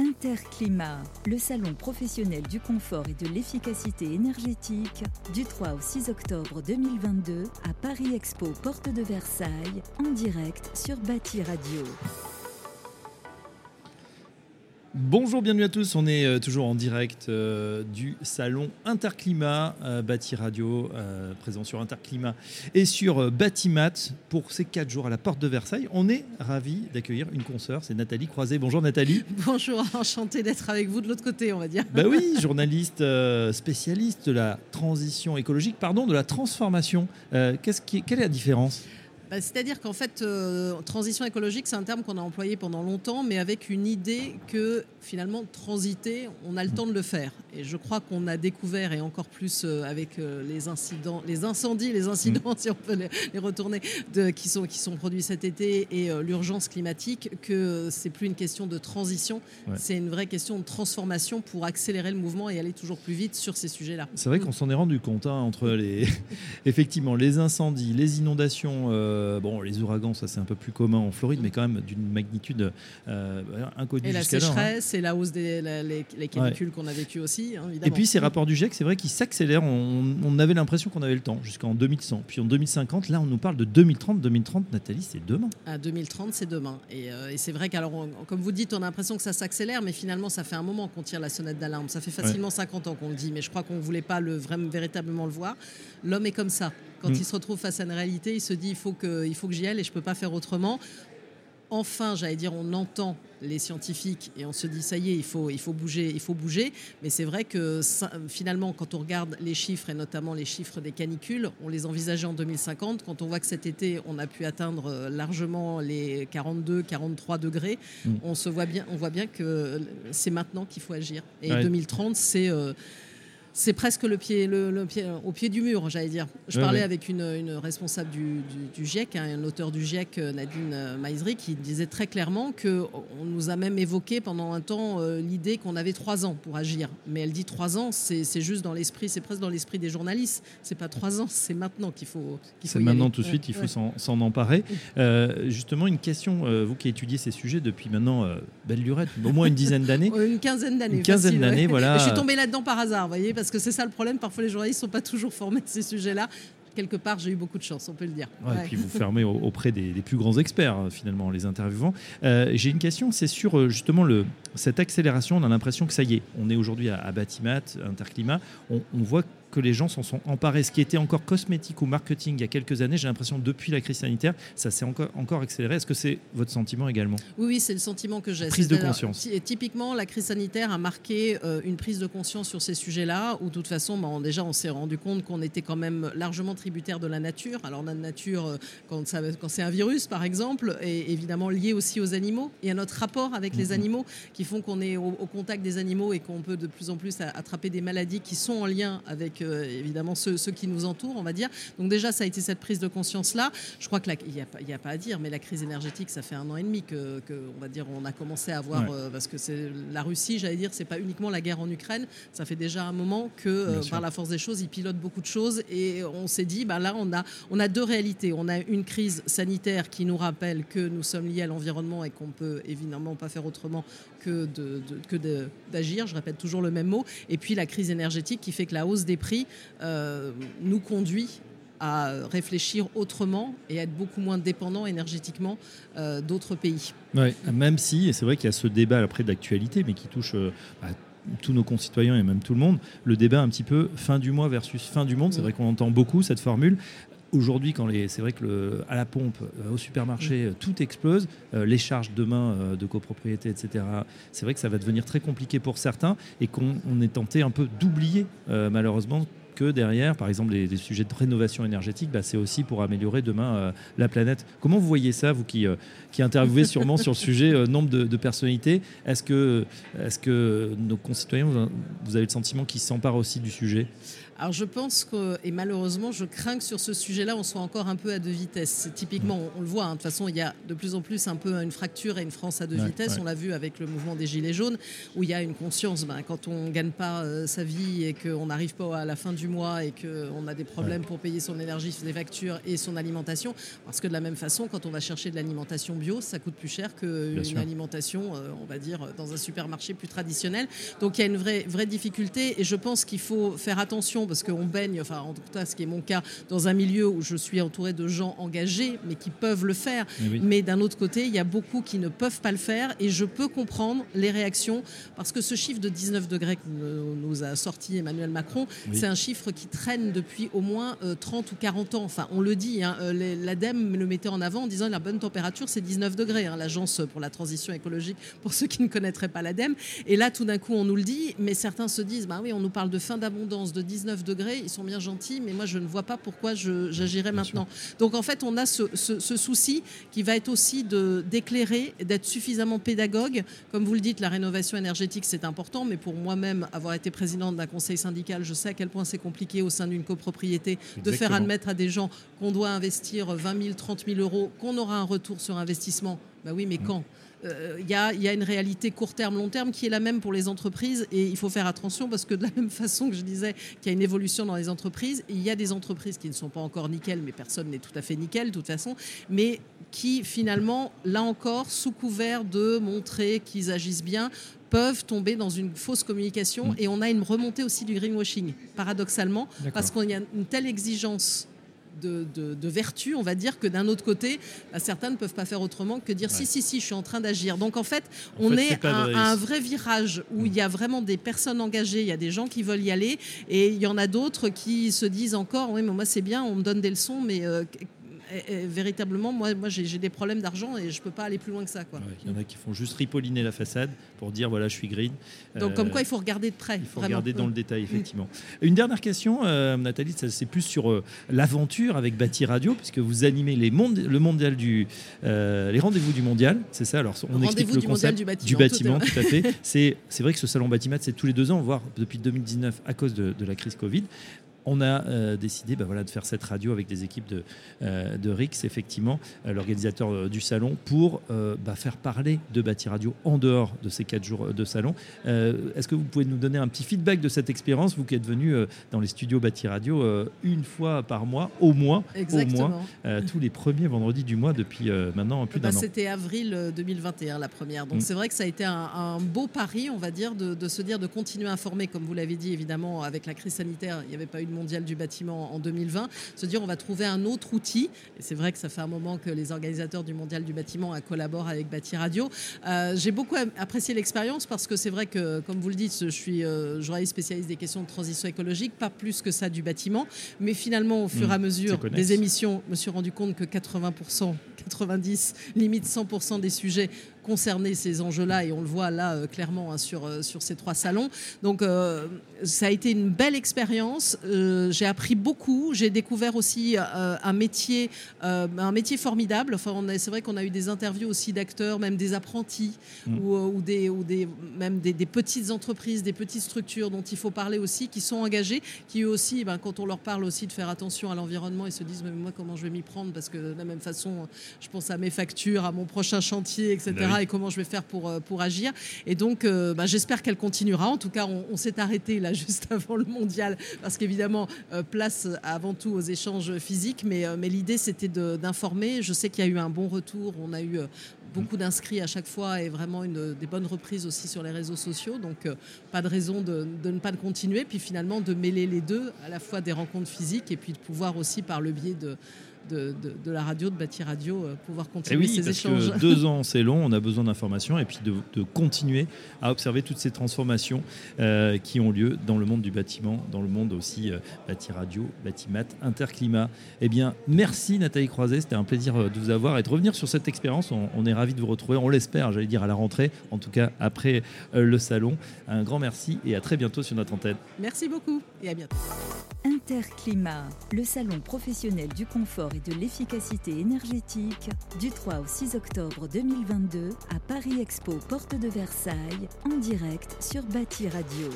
Interclimat, le salon professionnel du confort et de l'efficacité énergétique, du 3 au 6 octobre 2022 à Paris Expo, porte de Versailles, en direct sur Bâti Radio. Bonjour, bienvenue à tous. On est euh, toujours en direct euh, du salon Interclimat, euh, Bâti Radio, présent sur Interclimat et sur Bâtimat pour ces quatre jours à la porte de Versailles. On est ravis d'accueillir une consoeur, c'est Nathalie Croiset. Bonjour Nathalie. Bonjour, enchanté d'être avec vous de l'autre côté, on va dire. Bah oui, journaliste spécialiste de la transition écologique, pardon, de la transformation. Qui, quelle est la différence? Bah, c'est-à-dire qu'en fait, euh, transition écologique, c'est un terme qu'on a employé pendant longtemps, mais avec une idée que finalement, transiter, on a le temps de le faire. Et je crois qu'on a découvert, et encore plus euh, avec euh, les incidents, les incendies, les incidents, mm. si on peut les, retourner, de, qui, sont, qui sont produits cet été, et l'urgence climatique, que c'est plus une question de transition, c'est une vraie question de transformation pour accélérer le mouvement et aller toujours plus vite sur ces sujets-là. C'est vrai qu'on s'en est rendu compte hein, entre les, effectivement, les incendies, les inondations. Euh, bon, les ouragans, ça c'est un peu plus commun en Floride, mais quand même d'une magnitude euh, inconnue. Et la hein. sécheresse, et la hausse des les, canicules qu'on a vécues aussi, hein, évidemment. Et puis ces rapports du GIEC, c'est vrai qu'ils s'accélèrent. On, avait l'impression qu'on avait le temps jusqu'en 2100. Puis en 2050, là, on nous parle de 2030. 2030, Nathalie, c'est demain. À 2030, c'est demain. Et, euh, et c'est vrai qu'alors, comme vous dites, on a l'impression que ça s'accélère, mais finalement, ça fait un moment qu'on tire la sonnette d'alarme. Ça fait facilement 50 ans qu'on le dit, mais je crois qu'on ne voulait pas le, vraiment, véritablement le voir. L'homme est comme ça. Quand mm. il se retrouve face à une réalité, il se dit il faut que, il faut que j'y aille et je ne peux pas faire autrement. Enfin, j'allais dire, on entend les scientifiques et on se dit ça y est, il faut, il faut bouger, il faut bouger. Mais c'est vrai que finalement, quand on regarde les chiffres et notamment les chiffres des canicules, on les envisageait en 2050. Quand on voit que cet été, on a pu atteindre euh, largement les 42, 43 degrés, mm. on se voit bien, on voit bien que c'est maintenant qu'il faut agir. Et 2030, c'est euh, c'est presque le pied, le, pied, au pied du mur, j'allais dire. Je parlais avec une, responsable du, GIEC, hein, un auteur du GIEC, euh, Nadine euh, Maizri, qui disait très clairement qu'on nous a même évoqué pendant un temps euh, l'idée qu'on avait trois ans pour agir. Mais elle dit trois ans, c'est juste dans l'esprit, c'est presque dans l'esprit des journalistes. C'est pas trois ans, c'est maintenant qu'il faut. c'est maintenant tout de suite, il faut s'en emparer. justement, une question, vous qui étudiez ces sujets depuis maintenant belle lurette, au moins une dizaine d'années. une quinzaine d'années. Une quinzaine d'années, voilà. je suis tombée là-dedans par hasard, vous voyez parce que c'est ça le problème. Parfois, les journalistes ne sont pas toujours formés de ces sujets-là. Quelque part, j'ai eu beaucoup de chance, on peut le dire. Et puis vous fermez auprès des, plus grands experts, euh, finalement, les interviewants. Euh, j'ai une question, c'est sur euh, justement le, cette accélération. On a l'impression que ça y est, on est aujourd'hui à, Batimat, Interclimat. On, on voit que les gens s'en sont emparés. Ce qui était encore cosmétique ou marketing il y a quelques années, j'ai l'impression depuis la crise sanitaire, ça s'est encore, encore accéléré. Est-ce que c'est votre sentiment également? Oui, oui c'est le sentiment que j'ai. Prise de conscience. Typiquement, la crise sanitaire a marqué euh, une prise de conscience sur ces sujets-là, où de toute façon, bon, déjà, on s'est rendu compte qu'on était quand même largement tributaire de la nature. Alors, la nature, euh, quand, quand c'est un virus, par exemple, est évidemment lié aussi aux animaux et à notre rapport avec les animaux qui font qu'on est au, contact des animaux et qu'on peut de plus en plus attraper des maladies qui sont en lien avec évidemment ceux, qui nous entourent, on va dire. Donc déjà, ça a été cette prise de conscience-là. Je crois qu'il n'y a, a, pas à dire, mais la crise énergétique, ça fait un an et demi que, on va dire, on a commencé à voir, euh, parce que c'est la Russie, j'allais dire, c'est pas uniquement la guerre en Ukraine, ça fait déjà un moment que, euh, par la force des choses, ils pilotent beaucoup de choses et on s'est dit, bah là, on a, on a deux réalités. On a une crise sanitaire qui nous rappelle que nous sommes liés à l'environnement et qu'on peut évidemment pas faire autrement que d'agir. Je répète toujours le même mot. Et puis la crise énergétique qui fait que la hausse des prix euh, nous conduit à réfléchir autrement et à être beaucoup moins dépendant énergétiquement euh, d'autres pays. Ouais, même si, et c'est vrai qu'il y a ce débat après d'actualité, mais qui touche euh, bah, tous nos concitoyens et même tout le monde, le débat un petit peu fin du mois versus fin du monde. C'est vrai qu'on entend beaucoup cette formule. Aujourd'hui, quand les, c'est vrai que à la pompe, au supermarché, tout explose, les charges demain de copropriété, etc. C'est vrai que ça va devenir très compliqué pour certains et qu'on est tenté un peu d'oublier malheureusement que derrière, par exemple, les, sujets de rénovation énergétique, bah, c'est aussi pour améliorer demain euh, la planète. Comment vous voyez ça, vous qui, euh, qui interviewez sûrement sur le sujet euh, nombre de, personnalités? Est-ce que, est que nos concitoyens, vous avez le sentiment qu'ils s'emparent aussi du sujet? Alors je pense que, et malheureusement, je crains que sur ce sujet-là, on soit encore un peu à deux vitesses. Typiquement, on, le voit, hein. de toute façon, il y a de plus en plus un peu une fracture et une France à deux vitesses. On l'a vu avec le mouvement des Gilets jaunes, où il y a une conscience, ben, quand on ne gagne pas euh, sa vie et qu'on n'arrive pas à la fin du mois et qu'on a des problèmes pour payer son énergie, ses factures et son alimentation, parce que de la même façon, quand on va chercher de l'alimentation bio, ça coûte plus cher qu'une alimentation, euh, on va dire, dans un supermarché plus traditionnel. Donc il y a une vraie, vraie difficulté et je pense qu'il faut faire attention parce qu'on baigne, enfin en tout cas ce qui est mon cas, dans un milieu où je suis entouré de gens engagés mais qui peuvent le faire. Mais d'un autre côté, il y a beaucoup qui ne peuvent pas le faire et je peux comprendre les réactions parce que ce chiffre de 19 degrés que nous a sorti Emmanuel Macron, c'est un chiffre qui traîne depuis au moins 30 euh, ou 40 ans. Enfin, on le dit, hein, euh, l'ADEME le mettait en avant en disant la bonne température c'est 19 degrés, hein, l'agence pour la transition écologique pour ceux qui ne connaîtraient pas l'ADEME. Et là, tout d'un coup, on nous le dit, mais certains se disent, bah oui, on nous parle de fin d'abondance de 19 degrés, ils sont bien gentils, mais moi je ne vois pas pourquoi j'agirais maintenant. Donc en fait, on a ce, souci qui va être aussi d'éclairer, d'être suffisamment pédagogue. Comme vous le dites, la rénovation énergétique, c'est important, mais pour moi-même, avoir été présidente d'un conseil syndical, je sais à quel point c'est compliqué au sein d'une copropriété de faire admettre à des gens qu'on doit investir 20 000, 30 000 euros, qu'on aura un retour sur investissement. Bah oui, mais mmh. quand? Il euh, y, a, une réalité court terme, long terme qui est la même pour les entreprises et il faut faire attention parce que de la même façon que je disais qu'il y a une évolution dans les entreprises, il y a des entreprises qui ne sont pas encore nickel, mais personne n'est tout à fait nickel de toute façon, mais qui finalement, là encore, sous couvert de montrer qu'ils agissent bien, peuvent tomber dans une fausse communication mm. et on a une remontée aussi du greenwashing, paradoxalement, parce qu'il y a une telle exigence de, vertu, on va dire, que d'un autre côté, bah, certains ne peuvent pas faire autrement que dire si, si, si, je suis en train d'agir. Donc en fait, on est, à, un vrai. virage où il y a vraiment des personnes engagées, il y a des gens qui veulent y aller, et il y en a d'autres qui se disent encore, oui, mais moi c'est bien, on me donne des leçons, mais euh, véritablement, moi, moi j'ai des problèmes d'argent et je ne peux pas aller plus loin que ça. Il y en a qui font juste ripolliner la façade pour dire voilà, je suis green. Donc, comme quoi, il faut regarder de près. Il faut regarder dans le détail, effectivement. Une dernière question, euh, Nathalie, c'est plus sur euh, l'aventure avec Bâti Radio, puisque vous animez les le mondial du, euh, les rendez-vous du mondial, c'est ça? Alors, on explique le concept du bâtiment. Du bâtiment tout, à fait. c'est vrai que ce salon Bâtiment, c'est tous les deux ans, voire depuis 2019 à cause de, de la crise Covid on a euh, décidé bah, voilà, de faire cette radio avec des équipes de, euh, de Rix, effectivement, euh, l'organisateur du salon, pour bah, faire parler de Bâti Radio en dehors de ces quatre jours de salon. Est-ce que vous pouvez nous donner un petit feedback de cette expérience, vous qui êtes venu dans les studios Bâti Radio une fois par mois, au moins, au moins tous les premiers vendredis du mois depuis maintenant plus bah, d'un an C'était avril 2021 la première. Donc mm. c'est vrai que ça a été un, beau pari, on va dire, de, de, se dire de continuer à informer, comme vous l'avez dit, évidemment, avec la crise sanitaire, il n'y avait pas eu de mondial du bâtiment en 2020, se dire on va trouver un autre outil. Et c'est vrai que ça fait un moment que les organisateurs du mondial du bâtiment collaborent avec Bâti Radio. Euh, j'ai beaucoup apprécié l'expérience parce que c'est vrai que, comme vous le dites, je suis euh, journaliste spécialiste des questions de transition écologique, pas plus que ça du bâtiment. Mais finalement, au fur et à mmh, mesure des émissions, je me suis rendu compte que 80%, 90, limite 100% des sujets concerner ces enjeux-là et on le voit là euh, clairement hein, sur, euh, sur ces trois salons. Donc euh, ça a été une belle expérience. j'ai appris beaucoup. J'ai découvert aussi un métier, un métier formidable. Enfin, c'est vrai qu'on a eu des interviews aussi d'acteurs, même des apprentis mm. ou, des, ou des, même des, petites entreprises, des petites structures dont il faut parler aussi, qui sont engagées, qui eux aussi, ben, quand on leur parle aussi de faire attention à l'environnement, ils se disent mais moi comment je vais m'y prendre? Parce que de la même façon, je pense à mes factures, à mon prochain chantier, etc et comment je vais faire pour, euh, pour agir. Et donc, euh, bah, j'espère qu'elle continuera. En tout cas, on, s'est arrêté là juste avant le mondial parce qu'évidemment, euh, place avant tout aux échanges physiques. Mais, mais l'idée, c'était d'informer. Je sais qu'il y a eu un bon retour. On a eu beaucoup d'inscrits à chaque fois et vraiment une, des bonnes reprises aussi sur les réseaux sociaux. Donc, pas de raison de, de, ne pas continuer. Puis finalement, de mêler les deux, à la fois des rencontres physiques et puis de pouvoir aussi, par le biais de de, la radio, de Bâti Radio, euh, pouvoir eh continuer oui, ces parce échanges. Que deux ans, c'est long, on a besoin d'informations et puis de, continuer à observer toutes ces transformations euh, qui ont lieu dans le monde du bâtiment, dans le monde aussi euh, Bâti Radio, Bâtimat, Interclimat. Eh bien, merci Nathalie Croiset, c'était un plaisir de vous avoir et de revenir sur cette expérience. On, est ravis de vous retrouver, on l'espère, j'allais dire à la rentrée, en tout cas après le salon. Un grand merci et à très bientôt sur notre antenne. Merci beaucoup et à bientôt. Interclimat, le salon professionnel du et de l'efficacité énergétique, du 3 au 6 octobre 2022 à Paris Expo, porte de Versailles, en direct sur Bâti Radio.